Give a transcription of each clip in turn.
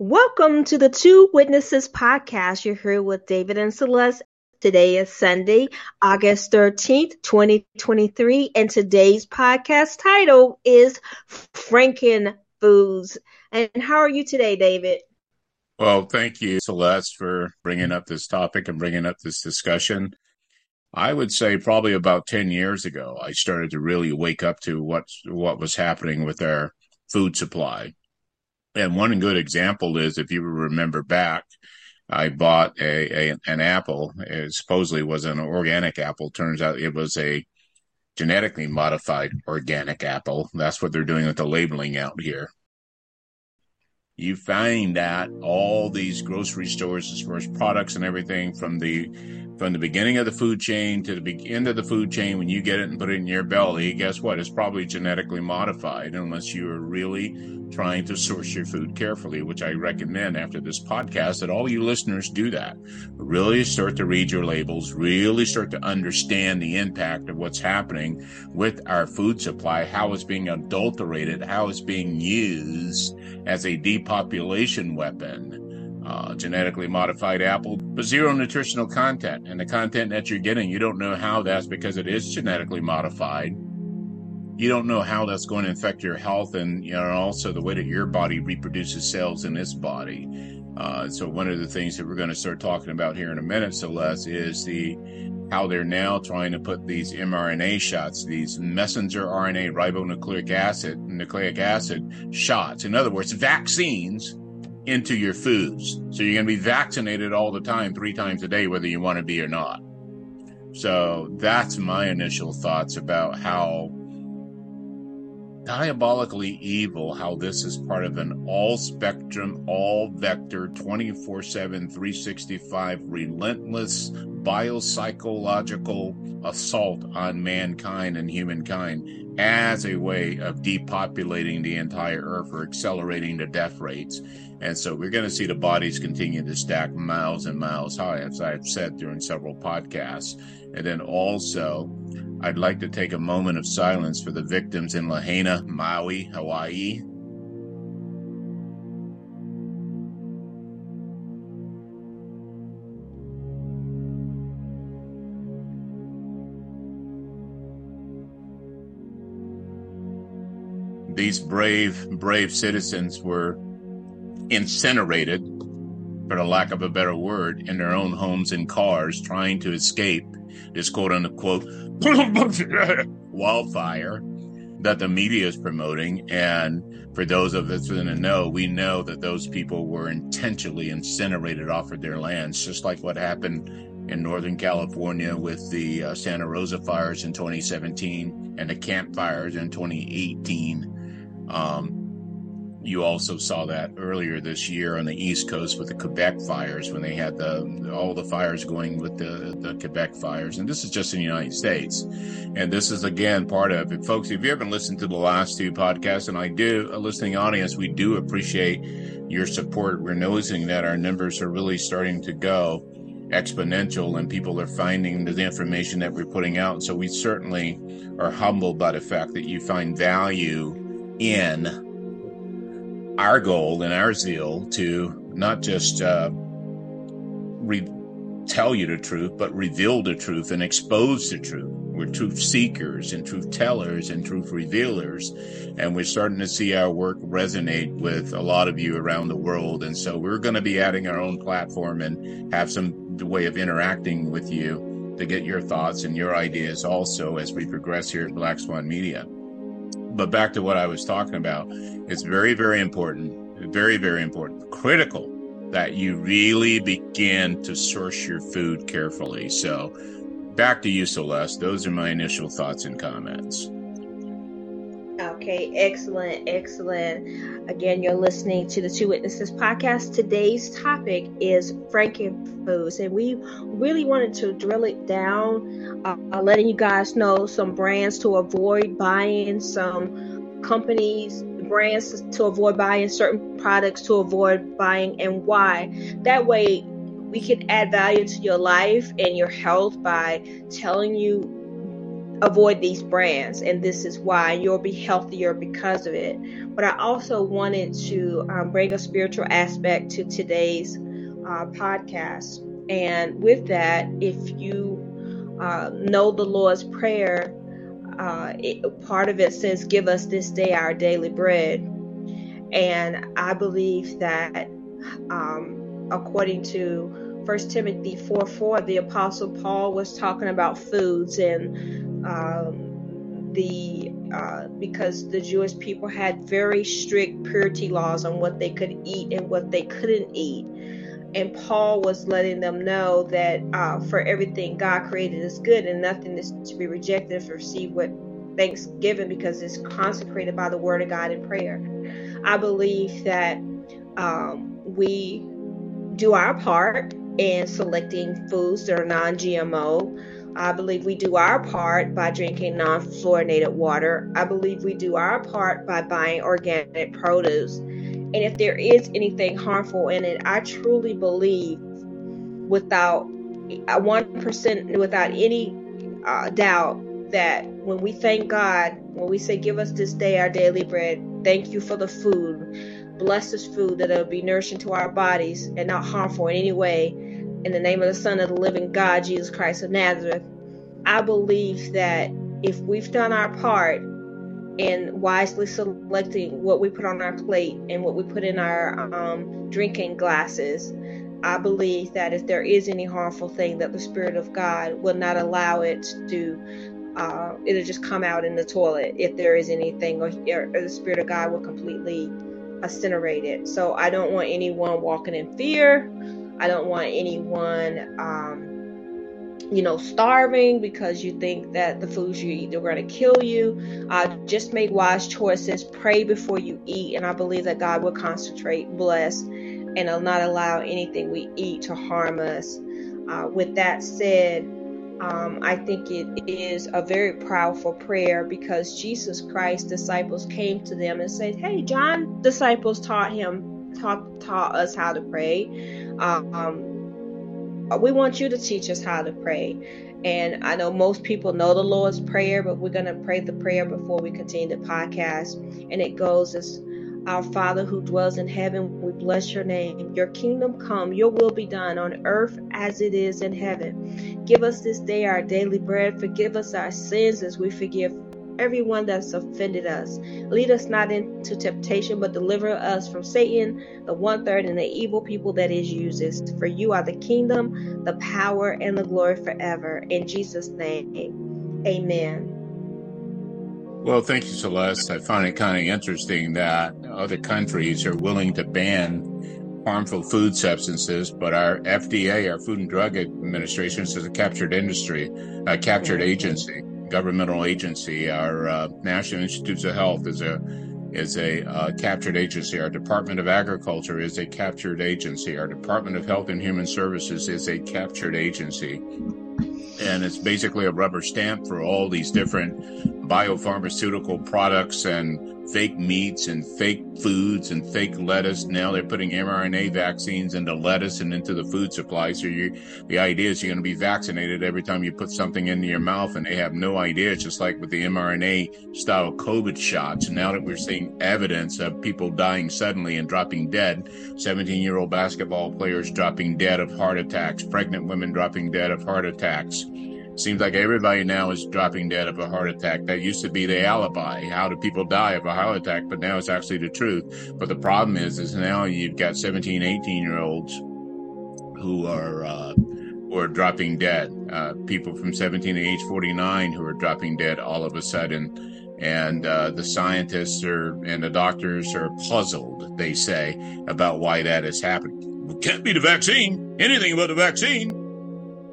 Welcome to the Two Witnesses podcast. You're here with David and Celeste. Today is Sunday, August 13th, 2023, and today's podcast title is Franken Foods. And how are you today, David? Well, thank you, Celeste, for bringing up this topic and bringing up this discussion. I would say probably about 10 years ago, I started to really wake up to what, what was happening with our food supply. And one good example is if you remember back, I bought a, a an apple. It supposedly was an organic apple. Turns out it was a genetically modified organic apple. That's what they're doing with the labeling out here. You find that all these grocery stores, as far as products and everything, from the from the beginning of the food chain to the end of the food chain, when you get it and put it in your belly, guess what? It's probably genetically modified unless you are really trying to source your food carefully, which I recommend after this podcast that all you listeners do that. Really start to read your labels, really start to understand the impact of what's happening with our food supply, how it's being adulterated, how it's being used as a depopulation weapon uh, genetically modified apple, but zero nutritional content. And the content that you're getting, you don't know how that's because it is genetically modified. You don't know how that's going to affect your health and you know also the way that your body reproduces cells in its body. Uh, so one of the things that we're going to start talking about here in a minute, Celeste, is the how they're now trying to put these mRNA shots, these messenger RNA ribonucleic acid, nucleic acid shots. In other words, vaccines into your foods. So you're going to be vaccinated all the time, three times a day, whether you want to be or not. So that's my initial thoughts about how diabolically evil how this is part of an all spectrum, all vector, 24 7, 365, relentless biopsychological assault on mankind and humankind as a way of depopulating the entire earth or accelerating the death rates. And so we're going to see the bodies continue to stack miles and miles high, as I've said during several podcasts. And then also, I'd like to take a moment of silence for the victims in Lahaina, Maui, Hawaii. These brave, brave citizens were incinerated, for the lack of a better word, in their own homes and cars, trying to escape this quote unquote wildfire that the media is promoting. And for those of us in the know, we know that those people were intentionally incinerated off of their lands, just like what happened in Northern California with the uh, Santa Rosa fires in 2017 and the Camp fires in 2018. Um, you also saw that earlier this year on the East Coast with the Quebec fires when they had the all the fires going with the the Quebec fires, and this is just in the United States. And this is again part of it, folks. If you haven't listened to the last two podcasts, and I do, a listening audience, we do appreciate your support. We're noticing that our numbers are really starting to go exponential, and people are finding the information that we're putting out. So we certainly are humbled by the fact that you find value in our goal and our zeal to not just uh, re- tell you the truth, but reveal the truth and expose the truth. We're truth seekers and truth tellers and truth revealers. And we're starting to see our work resonate with a lot of you around the world. And so we're going to be adding our own platform and have some way of interacting with you to get your thoughts and your ideas also as we progress here at Black Swan Media but back to what I was talking about, it's very, very important, very, very important, critical that you really begin to source your food carefully. So, back to you, Celeste. Those are my initial thoughts and comments. Okay, excellent, excellent. Again, you're listening to the Two Witnesses podcast. Today's topic is Frankenfoods, and we really wanted to drill it down, uh, letting you guys know some brands to avoid buying, some companies, brands to avoid buying, certain products to avoid buying, and why. That way, we can add value to your life and your health by telling you avoid these brands and this is why you'll be healthier because of it. But i also wanted to um, bring a spiritual aspect to today's uh, podcast. And with that if you uh, know the lord's prayer uh, it, part of it says give us this day our daily bread. And i believe that um, according to First Timothy 4 4, the Apostle Paul was talking about foods and um, the uh, because the Jewish people had very strict purity laws on what they could eat and what they couldn't eat. And Paul was letting them know that uh, for everything God created is good and nothing is to be rejected or received with thanksgiving because it's consecrated by the word of God in prayer. I believe that um, we do our part in selecting foods that are non GMO. I believe we do our part by drinking non fluorinated water. I believe we do our part by buying organic produce. And if there is anything harmful in it, I truly believe without a 1%, without any uh, doubt, that when we thank God, when we say, Give us this day our daily bread, thank you for the food, bless this food that it'll be nourishing to our bodies and not harmful in any way in the name of the Son of the living God, Jesus Christ of Nazareth, I believe that if we've done our part in wisely selecting what we put on our plate and what we put in our um, drinking glasses, I believe that if there is any harmful thing, that the Spirit of God will not allow it to. Uh, it'll just come out in the toilet if there is anything, or, or the Spirit of God will completely incinerate it. So I don't want anyone walking in fear. I don't want anyone, um, you know, starving because you think that the foods you eat are going to kill you. Uh, just make wise choices. Pray before you eat, and I believe that God will concentrate, bless, and will not allow anything we eat to harm us. Uh, with that said, um, I think it is a very powerful prayer because Jesus Christ's disciples came to them and said, "Hey, John disciples taught him taught taught us how to pray. Um, we want you to teach us how to pray. And I know most people know the Lord's Prayer, but we're going to pray the prayer before we continue the podcast. And it goes as Our Father who dwells in heaven, we bless your name. Your kingdom come, your will be done on earth as it is in heaven. Give us this day our daily bread. Forgive us our sins as we forgive everyone that's offended us. Lead us not into temptation, but deliver us from Satan, the one third, and the evil people that is uses. For you are the kingdom, the power, and the glory forever. In Jesus' name, amen. Well, thank you, Celeste. I find it kind of interesting that other countries are willing to ban harmful food substances, but our FDA, our Food and Drug Administration, is a captured industry, a captured agency governmental agency. Our uh, National Institutes of Health is a is a uh, captured agency. Our Department of Agriculture is a captured agency. Our Department of Health and Human Services is a captured agency. And it's basically a rubber stamp for all these different biopharmaceutical products and fake meats and fake foods and fake lettuce. Now they're putting mRNA vaccines into lettuce and into the food supply. So you, the idea is you're going to be vaccinated every time you put something into your mouth, and they have no idea. It's just like with the mRNA style COVID shots. Now that we're seeing evidence of people dying suddenly and dropping dead, 17 year old basketball players dropping dead of heart attacks, pregnant women dropping dead of heart attacks. Seems like everybody now is dropping dead of a heart attack. That used to be the alibi. How do people die of a heart attack? But now it's actually the truth. But the problem is, is now you've got 17, 18 year olds who are, uh, who are dropping dead. Uh, people from 17 to age 49 who are dropping dead all of a sudden. And uh, the scientists are and the doctors are puzzled, they say, about why that is happening. It can't be the vaccine. Anything about the vaccine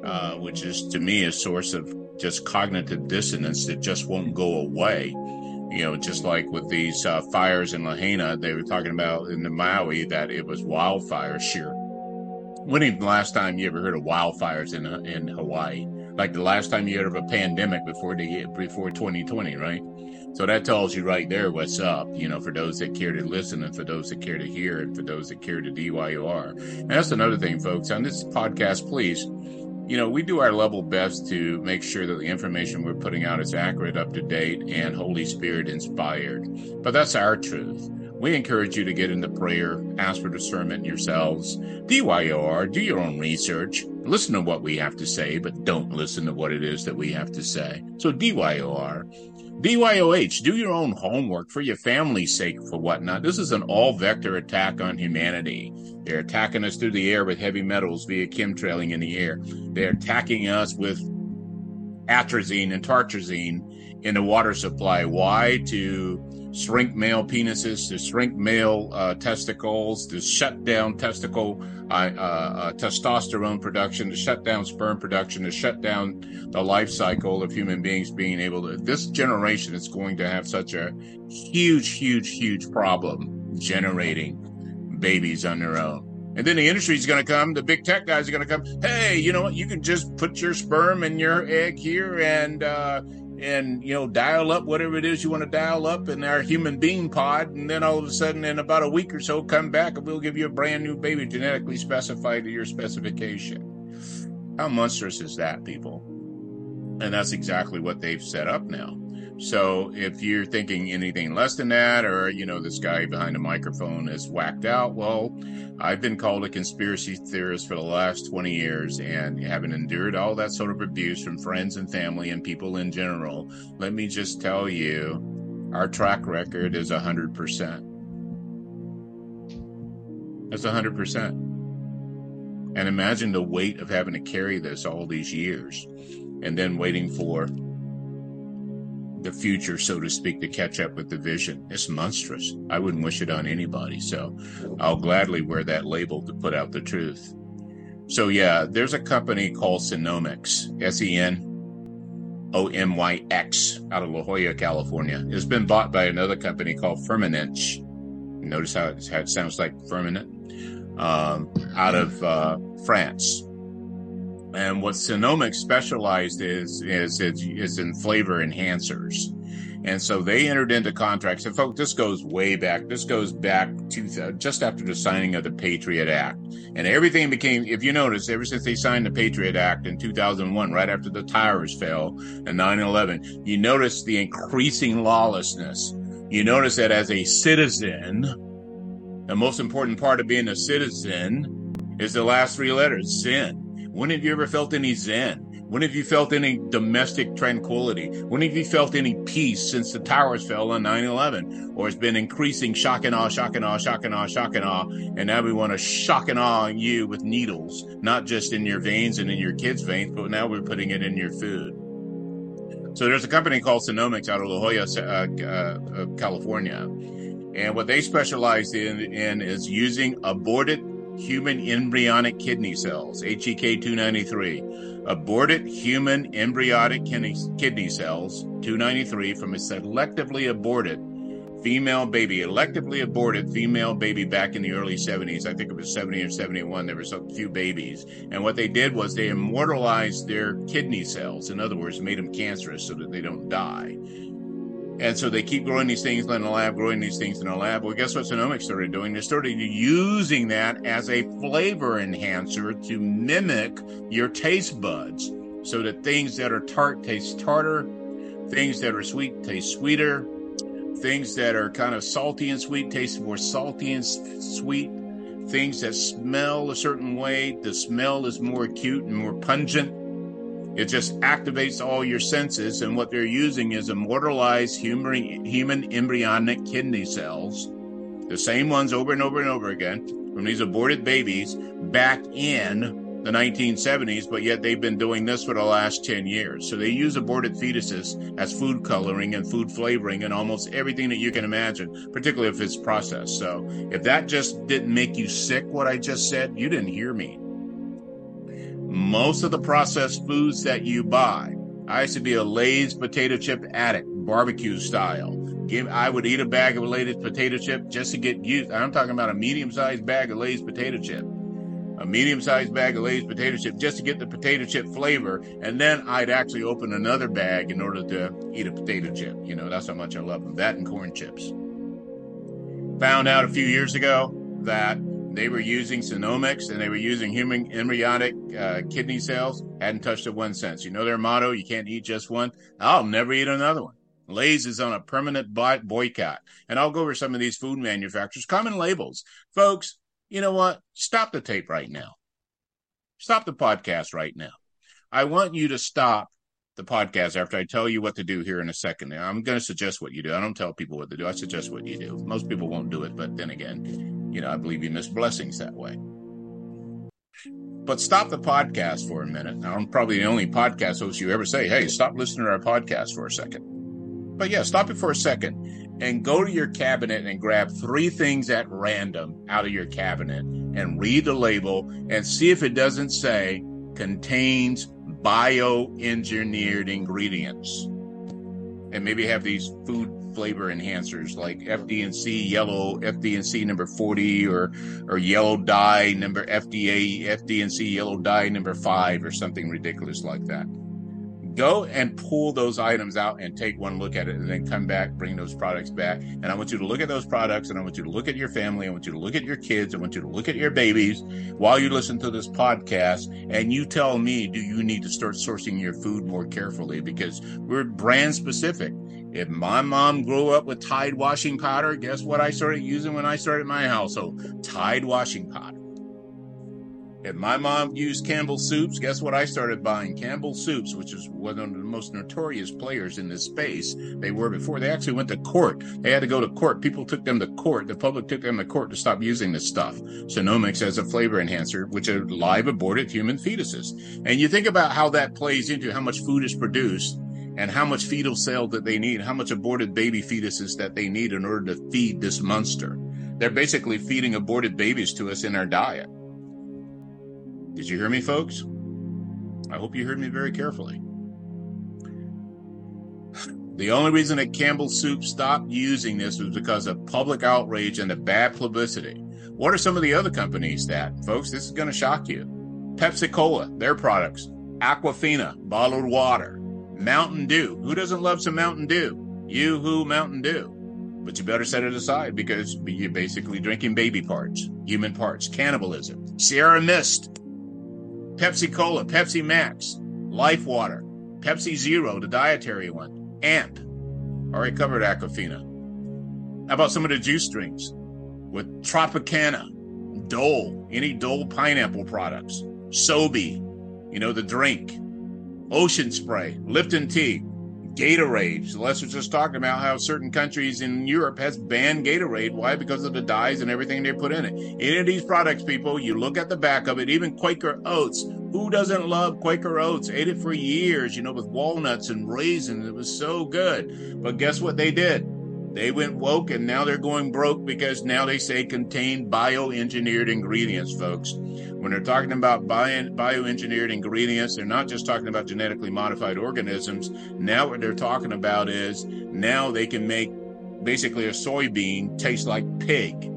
uh, which is to me a source of just cognitive dissonance that just won't go away. You know, just like with these uh, fires in Lahaina, they were talking about in the Maui that it was wildfire shear. When the last time you ever heard of wildfires in in Hawaii? Like the last time you heard of a pandemic before the before 2020, right? So that tells you right there what's up, you know, for those that care to listen and for those that care to hear and for those that care to are. And that's another thing, folks. On this podcast, please you know, we do our level best to make sure that the information we're putting out is accurate, up to date, and Holy Spirit inspired. But that's our truth. We encourage you to get into prayer, ask for discernment yourselves. DYOR, do your own research. Listen to what we have to say, but don't listen to what it is that we have to say. So DYOR, DYOH, do your own homework for your family's sake, for whatnot. This is an all vector attack on humanity. They're attacking us through the air with heavy metals via chemtrailing in the air. They're attacking us with atrazine and tartrazine in the water supply. Why? To shrink male penises, to shrink male uh, testicles, to shut down testicle uh, uh, uh, testosterone production, to shut down sperm production, to shut down the life cycle of human beings being able to. This generation is going to have such a huge, huge, huge problem generating babies on their own. And then the industry is going to come. The big tech guys are going to come. Hey, you know what? You can just put your sperm and your egg here, and uh, and you know dial up whatever it is you want to dial up in our human being pod and then all of a sudden in about a week or so come back and we'll give you a brand new baby genetically specified to your specification how monstrous is that people and that's exactly what they've set up now so if you're thinking anything less than that, or, you know, this guy behind the microphone is whacked out, well, I've been called a conspiracy theorist for the last 20 years and having endured all that sort of abuse from friends and family and people in general, let me just tell you, our track record is 100%. That's 100%. And imagine the weight of having to carry this all these years and then waiting for the future, so to speak, to catch up with the vision. It's monstrous. I wouldn't wish it on anybody. So I'll gladly wear that label to put out the truth. So yeah, there's a company called Senomyx, S-E-N O-M-Y-X out of La Jolla, California. It's been bought by another company called Firmenich. Notice how it, sounds like Firmenich um, out of uh, France. And what Senomyx specialized is, is, is in flavor enhancers. And so they entered into contracts. And folks, this goes way back. This goes back to just after the signing of the Patriot Act. And everything became, if you notice, ever since they signed the Patriot Act in 2001, right after the towers fell and 9-11, you notice the increasing lawlessness. You notice that as a citizen, the most important part of being a citizen is the last three letters, sin. When have you ever felt any zen? When have you felt any domestic tranquility? When have you felt any peace since the towers fell on 9 11? Or it's been increasing shock and awe, shock and awe, shock and awe, shock and awe. And now we want to shock and awe you with needles, not just in your veins and in your kids' veins, but now we're putting it in your food. So there's a company called Senomyx out of La Jolla, uh, uh, California. And what they specialize in, in is using aborted human embryonic kidney cells, HEK 293. Aborted human embryonic kidney cells, 293, from a selectively aborted female baby, electively aborted female baby back in the early 70s. I think it was 70 or 71. There was a few babies. And what they did was they immortalized their kidney cells. In other words, made them cancerous so that they don't die. And so they keep growing these things in the lab, growing these things in the lab. Well, guess what Senomyx started doing? They started using that as a flavor enhancer to mimic your taste buds so that things that are tart taste tartar, things that are sweet taste sweeter, things that are kind of salty and sweet taste more salty and sweet, things that smell a certain way, the smell is more acute and more pungent it just activates all your senses, and what they're using is immortalized human, embryonic kidney cells, the same ones over and over and over again from these aborted babies back in the 1970s, but yet they've been doing this for the last 10 years. So they use aborted fetuses as food coloring and food flavoring and almost everything that you can imagine, particularly if it's processed. So if that just didn't make you sick, what I just said, you didn't hear me most of the processed foods that you buy. I used to be a Lay's potato chip addict, barbecue style. Give, I would eat a bag of Lay's potato chip just to get used. I'm talking about a medium-sized bag of Lay's potato chip, a medium-sized bag of Lay's potato chip just to get the potato chip flavor, and then I'd actually open another bag in order to eat a potato chip. You know, that's how much I love them. That and corn chips. Found out a few years ago that they were using Senomyx and they were using human embryonic uh, kidney cells. Hadn't touched it one since. You know their motto: "You can't eat just one." I'll never eat another one. Lay's is on a permanent boycott, and I'll go over some of these food manufacturers. Common labels, folks. You know what? Stop the tape right now. Stop the podcast right now. I want you to stop the podcast after I tell you what to do here in a second. I'm going to suggest what you do. I don't tell people what to do. I suggest what you do. Most people won't do it, but then again, you know, I believe you miss blessings that way. But stop the podcast for a minute. Now, I'm probably the only podcast host you ever say, hey, stop listening to our podcast for a second. But yeah, stop it for a second and go to your cabinet and grab three things at random out of your cabinet and read the label and see if it doesn't say contains bioengineered ingredients. And maybe have these food flavor enhancers like FD&C yellow, FD&C number 40 or or yellow dye number FDA, FD&C yellow dye number 5 or something ridiculous like that. Go and pull those items out and take one look at it and then come back bring those products back. And i want you to look at those products and i want you to look at your family i want you to look at your kids i want you to look at your babies while you listen to this podcast and you tell me do you need to start sourcing your food more carefully? Because we're brand specific if my mom grew up with tide washing powder guess what i started using when i started my household tide washing powder if my mom used Campbell Soups, guess what I started buying? Campbell Soups, which is one of the most notorious players in this space. They were before. They actually went to court. They had to go to court. People took them to court. The public took them to court to stop using this stuff. Senomyx as a flavor enhancer, which are live aborted human fetuses. And you think about how that plays into how much food is produced and how much fetal cell that they need, how much aborted baby fetuses that they need in order to feed this monster. They're basically feeding aborted babies to us in our diet. Did you hear me, folks? I hope you heard me very carefully. The only reason that Campbell Soup stopped using this was because of public outrage and the bad publicity. What are some of the other companies that, folks, this is going to shock you? Pepsi Cola, their products, Aquafina, bottled water, Mountain Dew. Who doesn't love some Mountain Dew? You who Mountain Dew. But you better set it aside because you're basically drinking baby parts, human parts, cannibalism. Sierra Mist, Pepsi Cola, Pepsi Max, Life Water, Pepsi Zero, the dietary one, AMP. Already covered Aquafina. How about some of the juice drinks with Tropicana, Dole, any Dole pineapple products, Sobe, you know, the drink, Ocean Spray, Lipton Tea, Gatorade. Celeste was just talking about how certain countries in Europe has banned Gatorade. Why? Because of the dyes and everything they put in it. Any of these products, people, you look at the back of it, even Quaker Oats. Who doesn't love Quaker Oats? Ate it for years, you know, with walnuts and raisins. It was so good. But guess what they did? They went woke and now they're going broke because now they say contain bioengineered ingredients, folks. When they're talking about bio, bioengineered ingredients, they're not just talking about genetically modified organisms. Now what they're talking about is now they can make basically a soybean taste like pig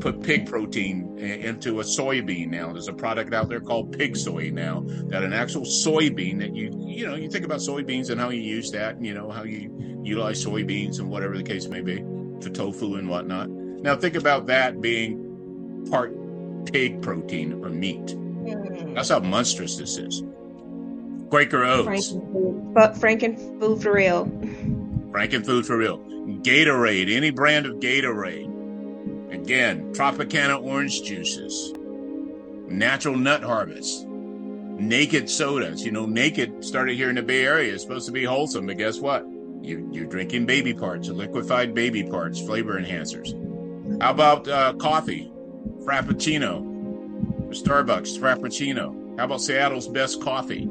put pig protein into a soybean now. There's a product out there called pig soy now that an actual soybean that you you know you think about soybeans and how you use that and you know how you utilize soybeans and whatever the case may be for tofu and whatnot. Now think about that being part pig protein or meat. Mm. That's how monstrous this is. Quaker Oats. Franken, but Franken food for real. Franken food for real. Gatorade, any brand of Gatorade Again, Tropicana orange juices, natural nut harvest, naked sodas. You know, naked started here in the Bay Area. It's supposed to be wholesome, but guess what? You, you're drinking baby parts, liquefied baby parts, flavor enhancers. How about uh, coffee? Frappuccino. Starbucks, Frappuccino. How about Seattle's best coffee?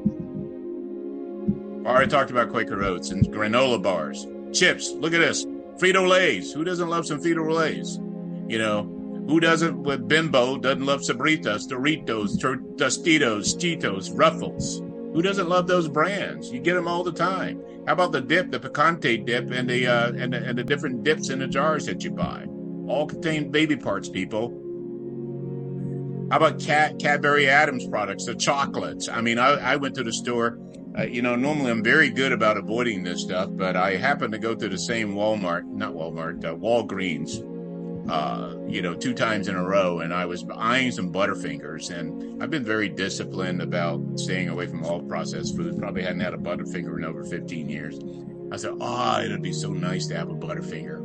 I already talked about Quaker Oats and granola bars. Chips, look at this. Frito Lays. Who doesn't love some Frito Lays? You know, who doesn't with Bimbo doesn't love Sabritas, Doritos, Tostitos, Cheetos, Ruffles? Who doesn't love those brands? You get them all the time. How about the dip, the picante dip, and the uh, and the, and the different dips in the jars that you buy? All contain baby parts, people. How about Cat Cadbury Adams products, the chocolates? I mean, I, I went to the store. Uh, you know, normally I'm very good about avoiding this stuff, but I happened to go to the same Walmart, not Walmart, uh, Walgreens, uh, you know, two times in a row, and I was eyeing some Butterfingers, and I've been very disciplined about staying away from all processed food. Probably hadn't had a Butterfinger in over 15 years. I said, "Oh, it'd be so nice to have a Butterfinger."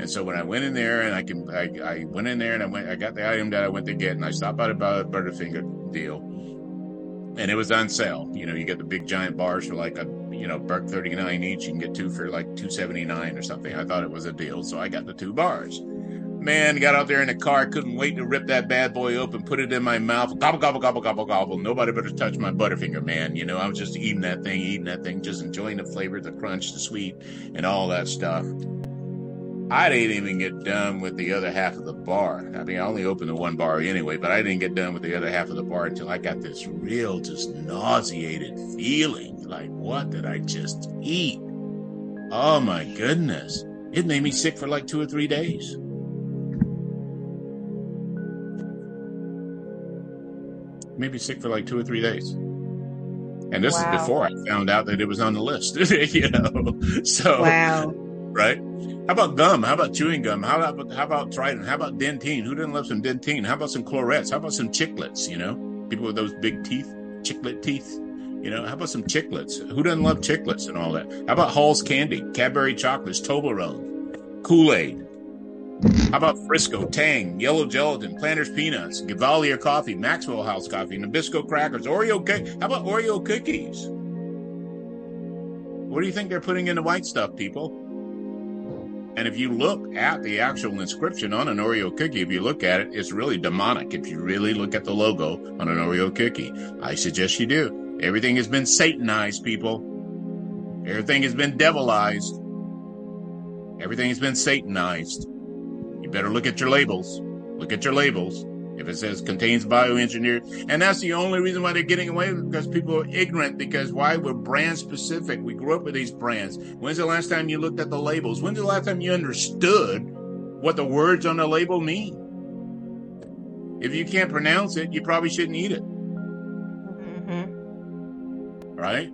And so when I went in there, and I can, I, I went in there, and I went, I got the item that I went to get, and I stopped by a Butterfinger deal, and it was on sale. You know, you get the big giant bars for like a, you know, buck 39 each. You can get two for like 279 or something. I thought it was a deal, so I got the two bars man, got out there in the car, couldn't wait to rip that bad boy open, put it in my mouth, gobble, gobble, gobble, gobble, gobble. Nobody better touch my Butterfinger, man. You know, I was just eating that thing, eating that thing, just enjoying the flavor, the crunch, the sweet, and all that stuff. I didn't even get done with the other half of the bar. I mean, I only opened the one bar anyway, but I didn't get done with the other half of the bar until I got this real, just nauseated feeling. Like, what did I just eat? Oh my goodness. It made me sick for like two or three days. Maybe sick for like two or three days. And this wow. is before I found out that it was on the list, you know. So, wow. right? How about gum? How about chewing gum? How about how about Trident? How about Dentyne? Who doesn't love some Dentyne? How about some Clorets? How about some chiclets? You know, people with those big teeth, chiclet teeth. You know, how about some chiclets? Who doesn't love chiclets and all that? How about Halls candy, Cadbury chocolates, Toblerone, Kool Aid, how about Frisco, Tang, Yellow Gelatin, Planters Peanuts, Gevalia Coffee, Maxwell House Coffee, Nabisco Crackers, Oreo cake? How about Oreo cookies? What do you think they're putting in the white stuff, people? And if you look at the actual inscription on an Oreo cookie, if you look at it, it's really demonic. If you really look at the logo on an Oreo cookie, I suggest you do. Everything has been satanized, people. Everything has been devilized. Everything has been satanized better look at your labels. Look at your labels. If it says contains bioengineered, and that's the only reason why they're getting away because people are ignorant. Because why? We're brand specific. We grew up with these brands. When's the last time you looked at the labels? When's the last time you understood what the words on the label mean? If you can't pronounce it, you probably shouldn't eat it. Mm-hmm. Right?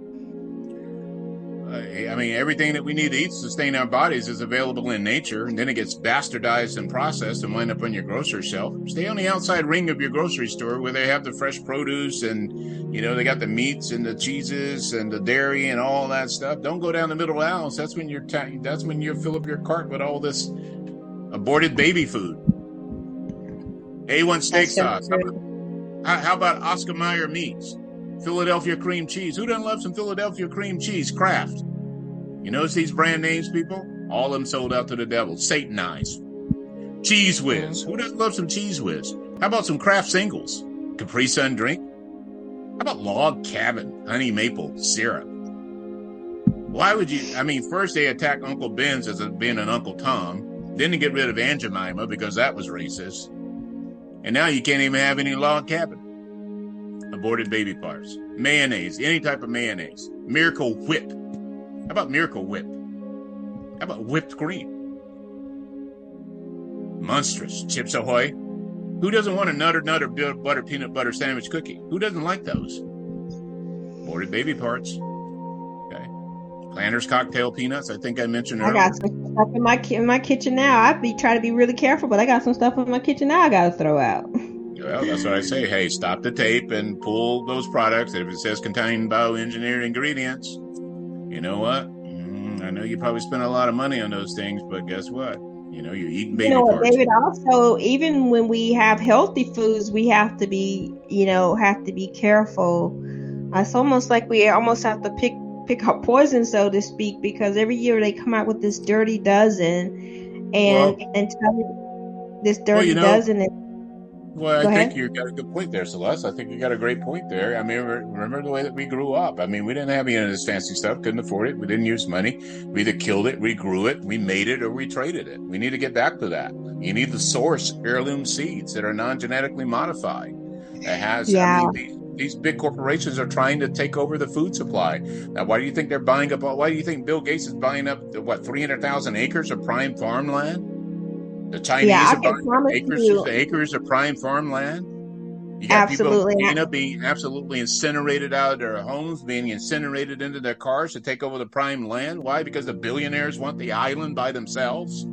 I mean, everything that we need to eat to sustain our bodies is available in nature, and then it gets bastardized and processed and wind up on your grocery shelf. Stay on the outside ring of your grocery store where they have the fresh produce and, you know, they got the meats and the cheeses and the dairy and all that stuff. Don't go down the middle aisles. That's when you're ta- that's when you fill up your cart with all this aborted baby food. A1 steak sauce. How how about Oscar Mayer meats? Philadelphia cream cheese. Who doesn't love some Philadelphia cream cheese? Kraft. You notice these brand names, people? All of them sold out to the devil, satanized. Cheez Whiz. Who doesn't love some Cheez Whiz? How about some Kraft singles? Capri Sun drink? How about log cabin, honey maple syrup? Why would you? I mean, first they attack Uncle Ben's as being an Uncle Tom, then they get rid of Aunt Jemima because that was racist, and now you can't even have any log cabin aborted baby parts, mayonnaise, any type of mayonnaise, Miracle Whip. How about Miracle Whip? How about whipped cream? Monstrous Chips Ahoy. Who doesn't want a nutter nutter butter peanut butter sandwich cookie? Who doesn't like those? Aborted baby parts. Okay. Planters cocktail peanuts. I think I mentioned earlier. I got some stuff in my in my kitchen now. I be trying to be really careful, but I got some stuff in my kitchen now. I got to throw out. Well, that's what I say. Hey, stop the tape and pull those products. If it says contain bioengineered ingredients, you know what? Mm, I know you probably spent a lot of money on those things, but guess what? You know, you're eating baby you know, parts. David, also, even when we have healthy foods, we have to be, you know, have to be careful. It's almost like we almost have to pick pick our poison, so to speak, because every year they come out with this dirty dozen, and well, and tell this dirty well, you know, dozen. And, well, Go I ahead. think you got a good point there, Celeste. I think you got a great point there. I mean, remember the way that we grew up. I mean, we didn't have any of this fancy stuff, couldn't afford it. We didn't use money. We either killed it, we grew it, we made it, or we traded it. We need to get back to that. You need the source heirloom seeds that are non genetically modified. That has, yeah. I mean, these, these big corporations are trying to take over the food supply. Now, why do you think they're buying up? Why do you think Bill Gates is buying up what 300,000 acres of prime farmland? The Chinese yeah, are buying acres, you. acres of prime farmland. You got absolutely. people end up being absolutely incinerated out of their homes, being incinerated into their cars to take over the prime land. Why? Because the billionaires want the island by themselves.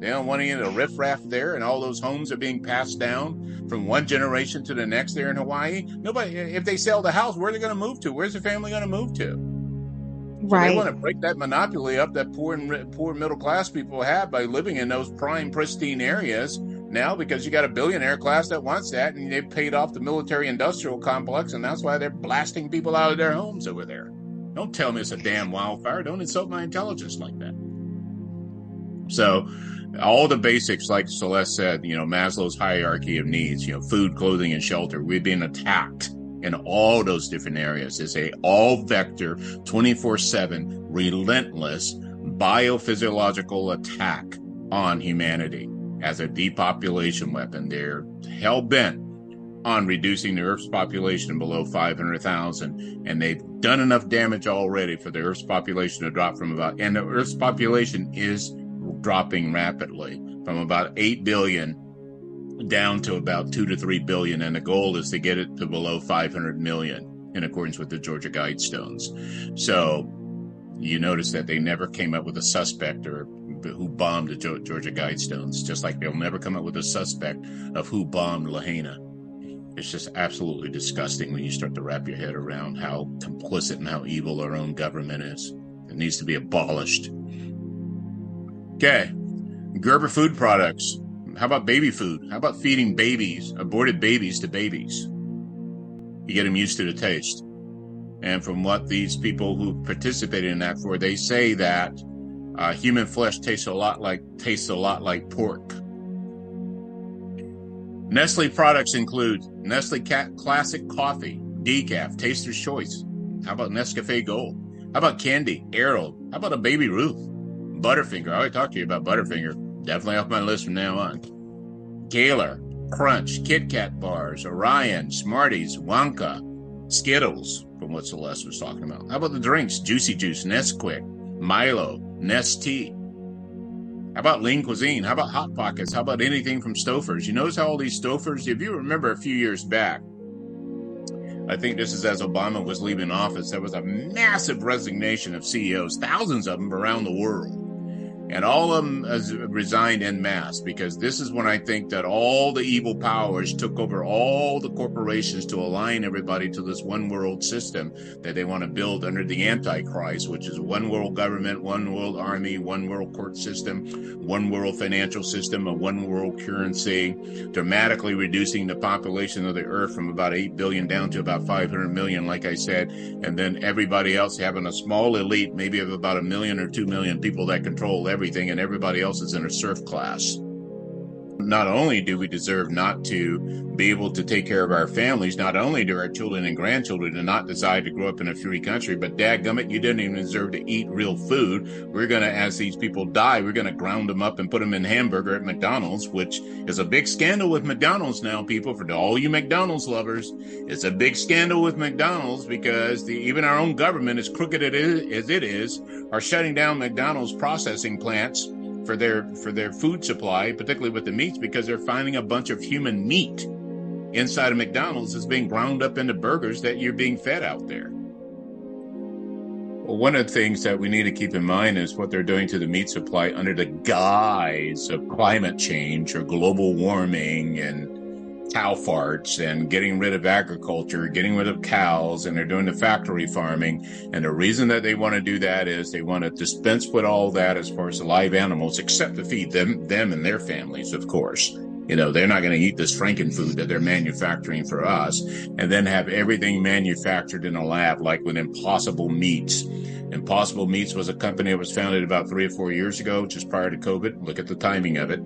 They don't want any of the riffraff there, and all those homes are being passed down from one generation to the next there in Hawaii. Nobody, if they sell the house, where are they going to move to? Where's the family going to move to? Right. They want to break that monopoly up that poor and poor middle class people have by living in those prime, pristine areas now because you got a billionaire class that wants that, and they've paid off the military industrial complex, and that's why they're blasting people out of their homes over there. Don't tell me it's a damn wildfire. Don't insult my intelligence like that. So, all the basics, like Celeste said, you know, Maslow's hierarchy of needs, you know, food, clothing, and shelter, we've been attacked in all those different areas. It's a all vector, 24 7, relentless biophysiological attack on humanity as a depopulation weapon. They're hell bent on reducing the Earth's population below 500,000, and they've done enough damage already for the Earth's population to drop from about, and the Earth's population is dropping rapidly from about 8 billion down to about 2 to 3 billion, and the goal is to get it to below 500 million in accordance with the Georgia Guidestones. So you notice that they never came up with a suspect or who bombed the Georgia Guidestones, just like they'll never come up with a suspect of who bombed Lahaina. It's just absolutely disgusting when you start to wrap your head around how complicit and how evil our own government is. It needs to be abolished. Okay, Gerber Food Products. How about baby food? How about feeding babies, aborted babies to babies? You get them used to the taste. And from what these people who participated in that for, they say that uh, human flesh tastes a lot like tastes a lot like pork. Nestle products include Nestle Cat Classic Coffee, Decaf, Taster's Choice. How about Nescafe Gold? How about Candy, Aero? How about a Baby Ruth? Butterfinger. I already talked to you about Butterfinger. Definitely off my list from now on. Gaylor, Crunch, Kit Kat bars, Orion, Smarties, Wonka, Skittles, from what Celeste was talking about. How about the drinks? Juicy Juice, Nesquik, Milo, Nestea. How about lean cuisine? How about hot pockets? How about anything from Stouffer's? You notice how all these Stouffer's, if you remember a few years back, I think this is as Obama was leaving office, there was a massive resignation of CEOs, thousands of them around the world and all of them resigned en masse because this is when I think that all the evil powers took over all the corporations to align everybody to this one world system that they want to build under the Antichrist, which is one world government, one world army, one world court system, one world financial system, a one world currency, dramatically reducing the population of the earth from about 8 billion down to about 500 million, like I said, and then everybody else having a small elite, maybe of about a million or two million people that control everything everything and everybody else is in a serf class not only do we deserve not to be able to take care of our families, not only do our children and grandchildren to not decide to grow up in a free country, but dadgummit, you didn't even deserve to eat real food. We're going to, as these people die, we're going to ground them up and put them in hamburger at McDonald's, which is a big scandal with McDonald's now, people. For all you McDonald's lovers, it's a big scandal with McDonald's because the, even our own government, as crooked as it is, are shutting down McDonald's processing plants for their for their food supply, particularly with the meats, because they're finding a bunch of human meat inside of McDonald's is being ground up into burgers that you're being fed out there. Well, one of the things that we need to keep in mind is what they're doing to the meat supply under the guise of climate change or global warming and cow farts and getting rid of agriculture, getting rid of cows, and they're doing the factory farming. And the reason that they want to do that is they want to dispense with all that as far as the live animals, except to feed them, them and their families, of course. You know, they're not going to eat this frankenfood that they're manufacturing for us and then have everything manufactured in a lab, like with Impossible Meats. Impossible Meats was a company that was founded about three or four years ago, just prior to COVID. Look at the timing of it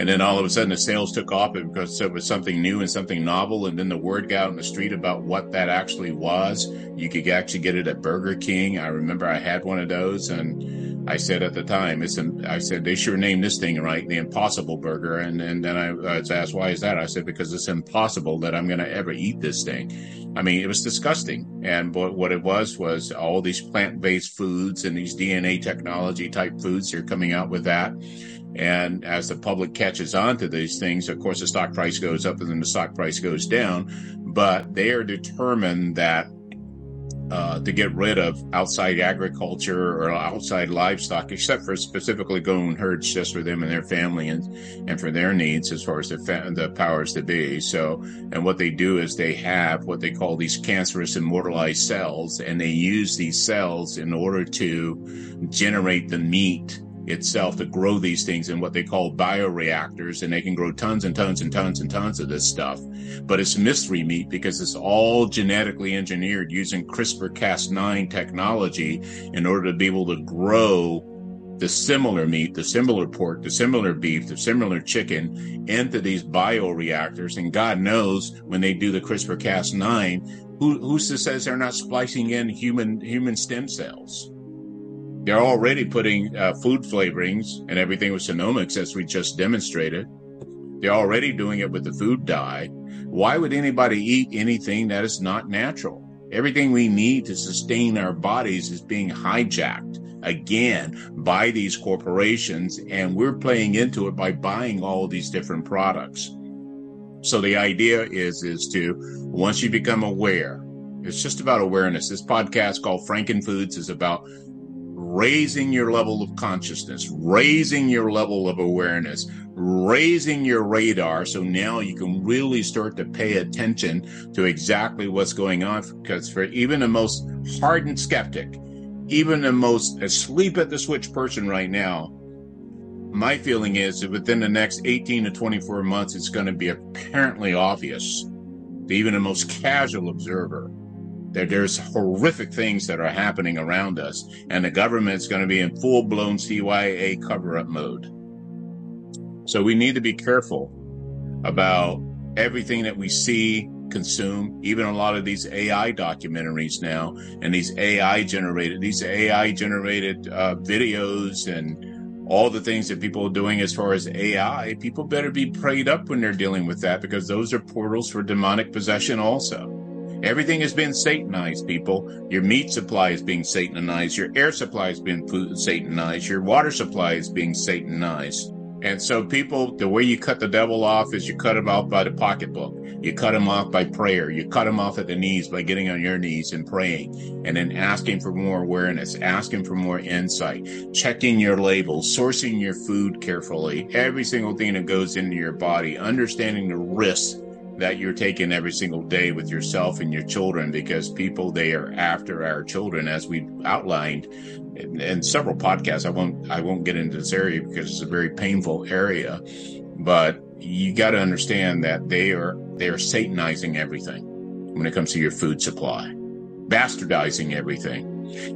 and then all of a sudden the sales took off because it was something new and something novel. And then the word got out in the street about what that actually was. You could actually get it at Burger King. I remember I had one of those and I said at the time, it's, I said, they sure named this thing right, the Impossible Burger. And, and then I was asked, why is that? I said, because it's impossible that I'm going to ever eat this thing. I mean, it was disgusting. And what it was, was all these plant based foods and these DNA technology type foods, they're coming out with that. And as the public catches on to these things, of course, the stock price goes up and then the stock price goes down. But they are determined that uh, to get rid of outside agriculture or outside livestock, except for specifically going herds just for them and their family and, and for their needs as far as the, fa- the powers to be. So, and what they do is they have what they call these cancerous immortalized cells, and they use these cells in order to generate the meat itself to grow these things in what they call bioreactors, and they can grow tons and tons and tons and tons of this stuff. But it's mystery meat because it's all genetically engineered using CRISPR Cas9 technology in order to be able to grow the similar meat, the similar pork, the similar beef, the similar chicken into these bioreactors. And God knows when they do the CRISPR Cas9, who, who says they're not splicing in human human stem cells? They're already putting uh, food flavorings and everything with genomics, as we just demonstrated. They're already doing it with the food dye. Why would anybody eat anything that is not natural? Everything we need to sustain our bodies is being hijacked again by these corporations, and we're playing into it by buying all these different products. So the idea is is to once you become aware, it's just about awareness. This podcast called Franken Foods is about raising your level of consciousness, raising your level of awareness, raising your radar. So now you can really start to pay attention to exactly what's going on. Because for even the most hardened skeptic, even the most asleep at the switch person right now, my feeling is that within the next 18 to 24 months, it's going to be apparently obvious to even the most casual observer that there's horrific things that are happening around us, and the government's going to be in full blown CYA cover up mode. So we need to be careful about everything that we see, consume, even a lot of these AI documentaries now, and these AI generated, these AI generated uh, videos and all the things that people are doing as far as AI, people better be prayed up when they're dealing with that because those are portals for demonic possession also. Everything has been satanized, people. Your meat supply is being satanized. Your air supply is being satanized. Your water supply is being satanized. And so, people, the way you cut the devil off is you cut him off by the pocketbook. You cut him off by prayer. You cut him off at the knees by getting on your knees and praying and then asking for more awareness, asking for more insight, checking your labels, sourcing your food carefully, every single thing that goes into your body, understanding the risks that you're taking every single day with yourself and your children because people they are after our children as we outlined in, in, several podcasts. I won't i won't get into this area because it's a very painful area but you got to understand that they are they are satanizing everything when it comes to your food supply bastardizing everything.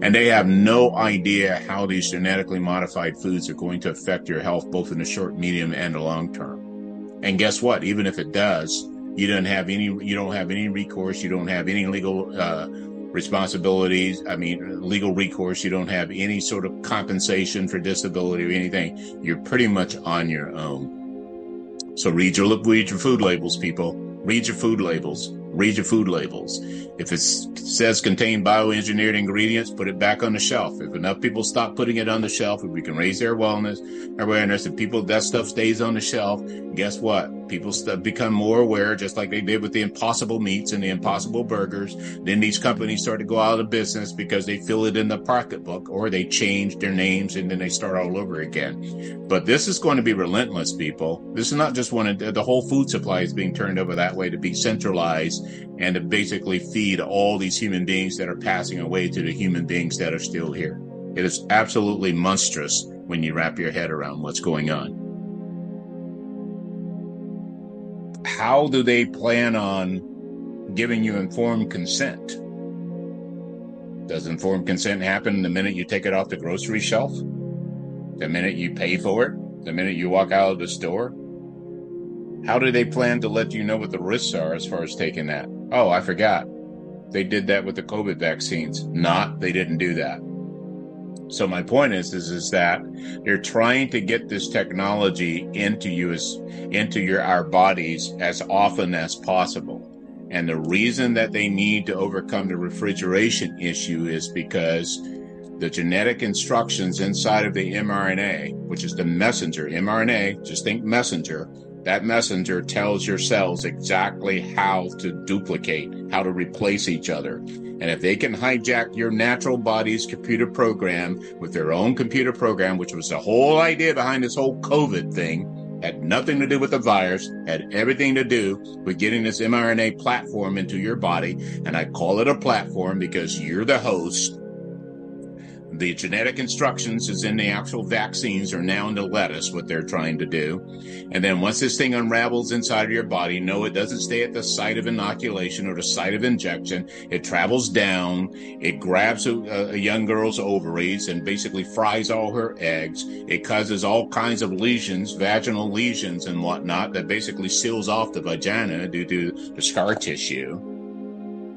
And they have no idea how these genetically modified foods are going to affect your health both in the short medium and the long term. And guess what? Even if it does you don't have any. You don't have any recourse. You don't have any legal uh, responsibilities. I mean, legal recourse. You don't have any sort of compensation for disability or anything. You're pretty much on your own. So read your read your food labels, people. Read your food labels. Read your food labels. If it says contain bioengineered ingredients, put it back on the shelf. If enough people stop putting it on the shelf, if we can raise their wellness, awareness, and people that stuff stays on the shelf, guess what? People st- become more aware, just like they did with the impossible meats and the impossible burgers. Then these companies start to go out of business because they fill it in the pocketbook or they change their names and then they start all over again. But this is going to be relentless, people. This is not just one of the whole food supply is being turned over that way to be centralized and to basically feed all these human beings that are passing away to the human beings that are still here. It is absolutely monstrous when you wrap your head around what's going on. How do they plan on giving you informed consent? Does informed consent happen the minute you take it off the grocery shelf? The minute you pay for it? The minute you walk out of the store? How do they plan to let you know what the risks are as far as taking that? Oh, I forgot. They did that with the COVID vaccines. Not, they didn't do that. So my point is, is, is that they're trying to get this technology into you as, into your, our bodies as often as possible. And the reason that they need to overcome the refrigeration issue is because the genetic instructions inside of the mRNA, which is the messenger, mRNA, just think messenger, that messenger tells your cells exactly how to duplicate, how to replace each other. And if they can hijack your natural body's computer program with their own computer program, which was the whole idea behind this whole COVID thing, had nothing to do with the virus, had everything to do with getting this mRNA platform into your body. And I call it a platform because you're the host the genetic instructions is in the actual vaccines are now in the lettuce, what they're trying to do. And then once this thing unravels inside of your body, no, it doesn't stay at the site of inoculation or the site of injection. It travels down. It grabs a, a young girl's ovaries and basically fries all her eggs. It causes all kinds of lesions, vaginal lesions and whatnot that basically seals off the vagina due to the scar tissue.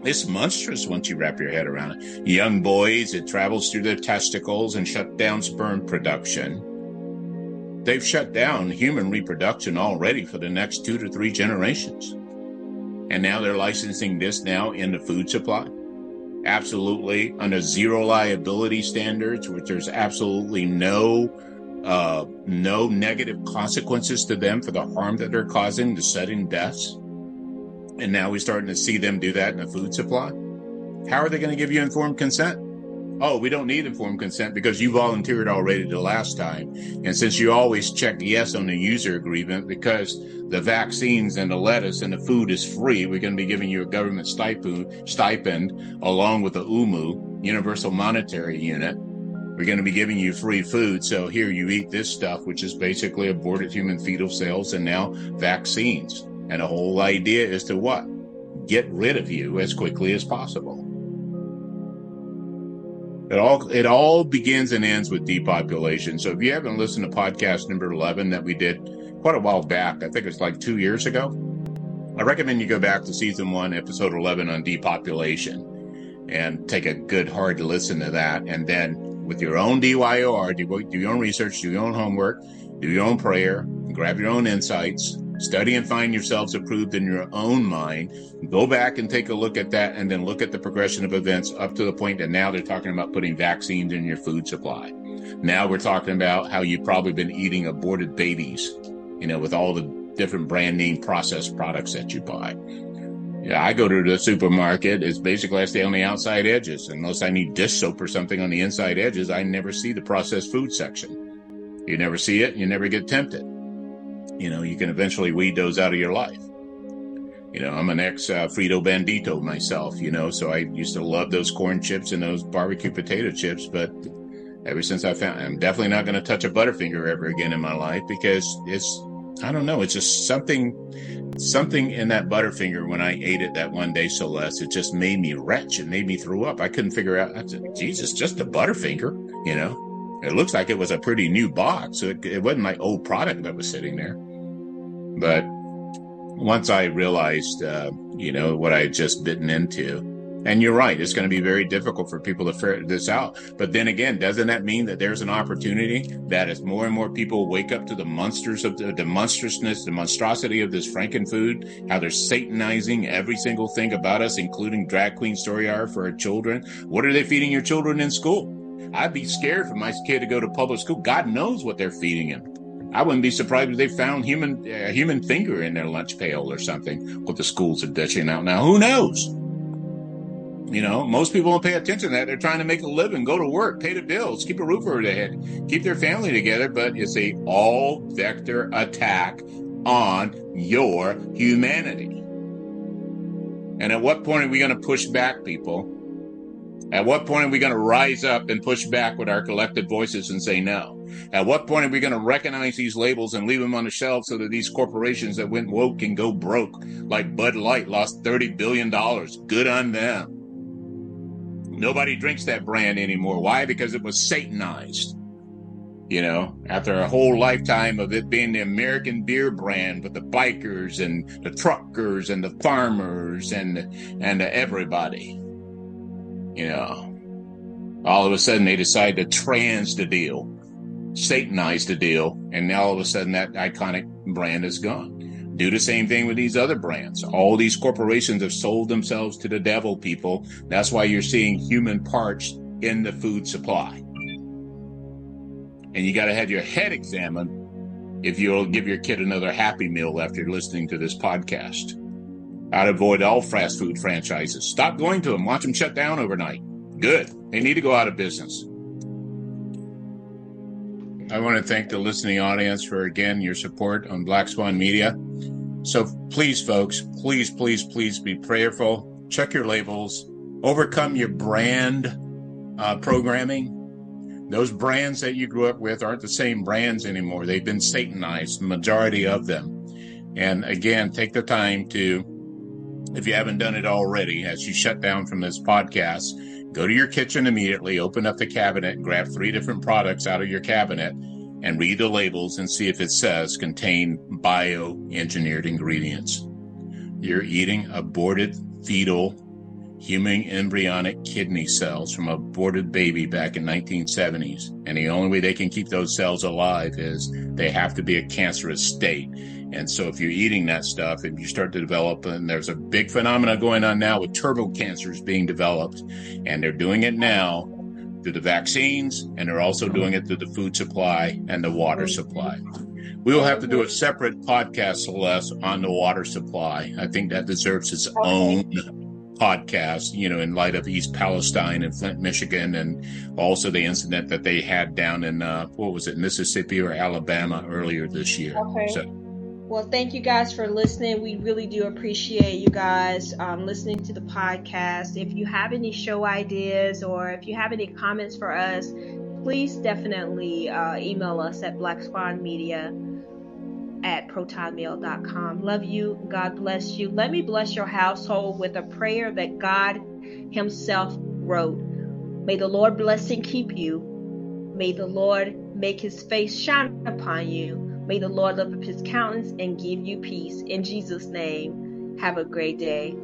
It's monstrous once you wrap your head around it. Young boys, it travels through their testicles and shut down sperm production. They've shut down human reproduction already for the next two to three generations. And now they're licensing this now in the food supply. Absolutely under zero liability standards, which there's absolutely no uh, no negative consequences to them for the harm that they're causing, the sudden deaths. And now we're starting to see them do that in the food supply. How are they going to give you informed consent? Oh, we don't need informed consent because you volunteered already the last time. And since you always check yes on the user agreement because the vaccines and the lettuce and the food is free, we're going to be giving you a government stipend, stipend along with the UMU, Universal Monetary Unit. We're going to be giving you free food. So here you eat this stuff, which is basically aborted human fetal cells and now vaccines. And the whole idea is to what? Get rid of you as quickly as possible. It all it all begins and ends with depopulation. So if you haven't listened to podcast number 11 that we did quite a while back, I think it's like 2 years ago, I recommend you go back to season 1 episode 11 on depopulation and take a good hard listen to that and then with your own DYOR, do, do your own research, do your own homework, do your own prayer, grab your own insights, Study and find yourselves approved in your own mind. Go back and take a look at that and then look at the progression of events up to the point that now they're talking about putting vaccines in your food supply. Now we're talking about how you've probably been eating aborted babies, you know, with all the different brand name processed products that you buy. Yeah, I go to the supermarket. It's basically I stay on the outside edges. Unless I need dish soap or something on the inside edges, I never see the processed food section. You never see it, you never get tempted you know, you can eventually weed those out of your life. You know, I'm an ex uh, Frito Bandito myself, you know, so I used to love those corn chips and those barbecue potato chips. But ever since I found, I'm definitely not going to touch a Butterfinger ever again in my life because it's, I don't know, it's just something, something in that Butterfinger when I ate it that one day, Celeste, it just made me retch. It made me throw up. I couldn't figure out, I said, Jesus, just a Butterfinger, you know? It looks like it was a pretty new box. So it, it wasn't like old product that was sitting there. But once I realized, uh, you know, what I had just bitten into, and you're right, it's going to be very difficult for people to figure this out. But then again, doesn't that mean that there's an opportunity that as more and more people wake up to the monsters of the, the monstrousness, the monstrosity of this frankenfood, how they're satanizing every single thing about us, including drag queen story hour for our children? What are they feeding your children in school? I'd be scared for my kid to go to public school. God knows what they're feeding him. I wouldn't be surprised if they found human a uh, human finger in their lunch pail or something. What the schools are dishing out now, who knows? You know, most people don't pay attention to that. They're trying to make a living, go to work, pay the bills, keep a roof over their head, keep their family together. But it's a all vector attack on your humanity. And at what point are we going to push back, people? At what point are we going to rise up and push back with our collective voices and say no? At what point are we going to recognize these labels and leave them on the shelf so that these corporations that went woke can go broke? Like Bud Light lost $30 billion. Good on them. Nobody drinks that brand anymore. Why? Because it was Satanized. You know, after a whole lifetime of it being the American beer brand with the bikers and the truckers and the farmers and and everybody. You know, all of a sudden they decide to trans the deal satanized the deal, and now all of a sudden that iconic brand is gone. Do the same thing with these other brands. All these corporations have sold themselves to the devil, people. That's why you're seeing human parts in the food supply. And you got to have your head examined if you'll give your kid another Happy Meal after listening to this podcast. I'd avoid all fast food franchises. Stop going to them. Watch them shut down overnight. Good. They need to go out of business. I want to thank the listening audience for again your support on Black Swan Media. So please, folks, please, please, please be prayerful. Check your labels. Overcome your brand uh, programming. Those brands that you grew up with aren't the same brands anymore. They've been satanized, the majority of them. And again, take the time to, if you haven't done it already, as you shut down from this podcast, go to your kitchen immediately, open up the cabinet, grab three different products out of your cabinet and read the labels and see if it says contain bioengineered ingredients. You're eating aborted fetal human embryonic kidney cells from aborted baby back in 1970s and the only way they can keep those cells alive is they have to be a cancerous state and so if you're eating that stuff and you start to develop and there's a big phenomena going on now with turbo cancers being developed and they're doing it now through the vaccines and they're also doing it through the food supply and the water supply we will have to do a separate podcast celeste on the water supply i think that deserves its own podcast, you know, in light of East Palestine and Flint, Michigan, and also the incident that they had down in, uh, what was it, Mississippi or Alabama earlier this year. Okay. So, well, thank you guys for listening. We really do appreciate you guys um, listening to the podcast. If you have any show ideas or if you have any comments for us, please definitely uh, email us at Black Swan Media at protonmail.com. Love you. God bless you. Let me bless your household with a prayer that God Himself wrote. May the Lord bless and keep you. May the Lord make His face shine upon you. May the Lord lift up His countenance and give you peace. In Jesus' name, have a great day.